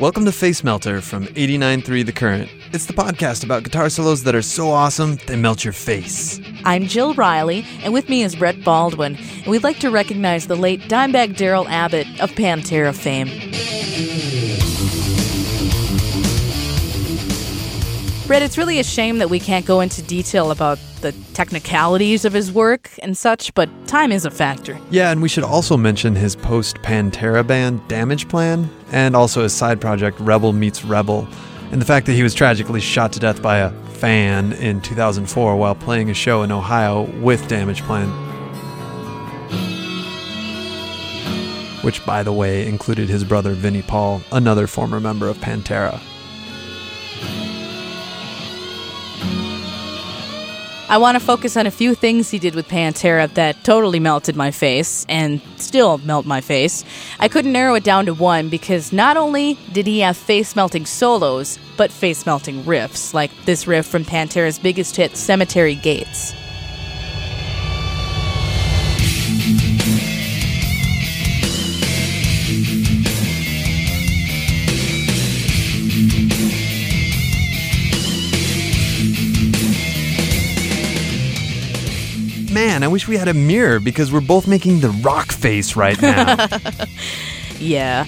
Welcome to Face Melter from 89.3 The Current. It's the podcast about guitar solos that are so awesome they melt your face. I'm Jill Riley, and with me is Brett Baldwin, and we'd like to recognize the late Dimebag Darrell Abbott of Pantera fame. Brett, it's really a shame that we can't go into detail about the technicalities of his work and such, but time is a factor. Yeah, and we should also mention his post Pantera band Damageplan, and also his side project Rebel Meets Rebel, and the fact that he was tragically shot to death by a fan in 2004 while playing a show in Ohio with Damageplan. Which, by the way, included his brother Vinnie Paul, another former member of Pantera. I want to focus on a few things he did with Pantera that totally melted my face and still melt my face. I couldn't narrow it down to one because not only did he have face melting solos, but face melting riffs, like this riff from Pantera's biggest hit, Cemetery Gates. Man, I wish we had a mirror because we're both making the rock face right now. Yeah.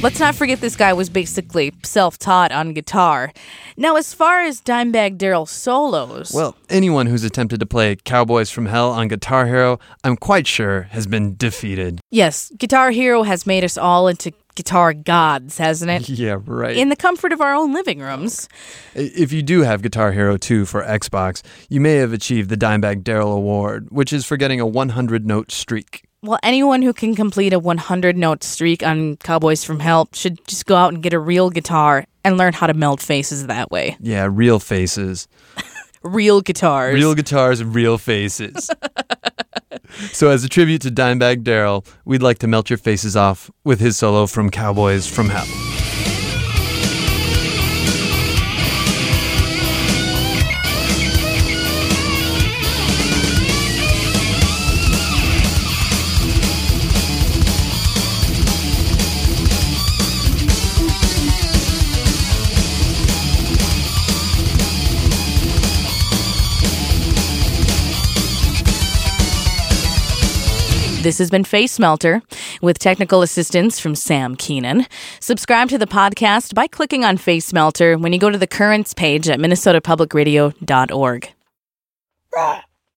Let's not forget this guy was basically self taught on guitar. Now, as far as Dimebag Darrell solos. well, anyone who's attempted to play Cowboys from Hell on Guitar Hero, I'm quite sure has been defeated. yes, Guitar Hero has made us all into guitar gods, hasn't it? Yeah, right. In the comfort of our own living rooms. If you do have Guitar Hero 2 for Xbox, you may have achieved the Dimebag Darrell Award, which is for getting a 100 note streak. Well, anyone who can complete a 100 note streak on Cowboys from Hell should just go out and get a real guitar and learn how to melt faces that way. Yeah, real faces. Real guitars. Real guitars and real faces. so, as a tribute to Dimebag Darrell, we'd like to melt your faces off with his solo from Cowboys from Hell. This has been Face Melter with technical assistance from Sam Keenan. Subscribe to the podcast by clicking on Face Melter when you go to the currents page at minnesotapublicradio.org.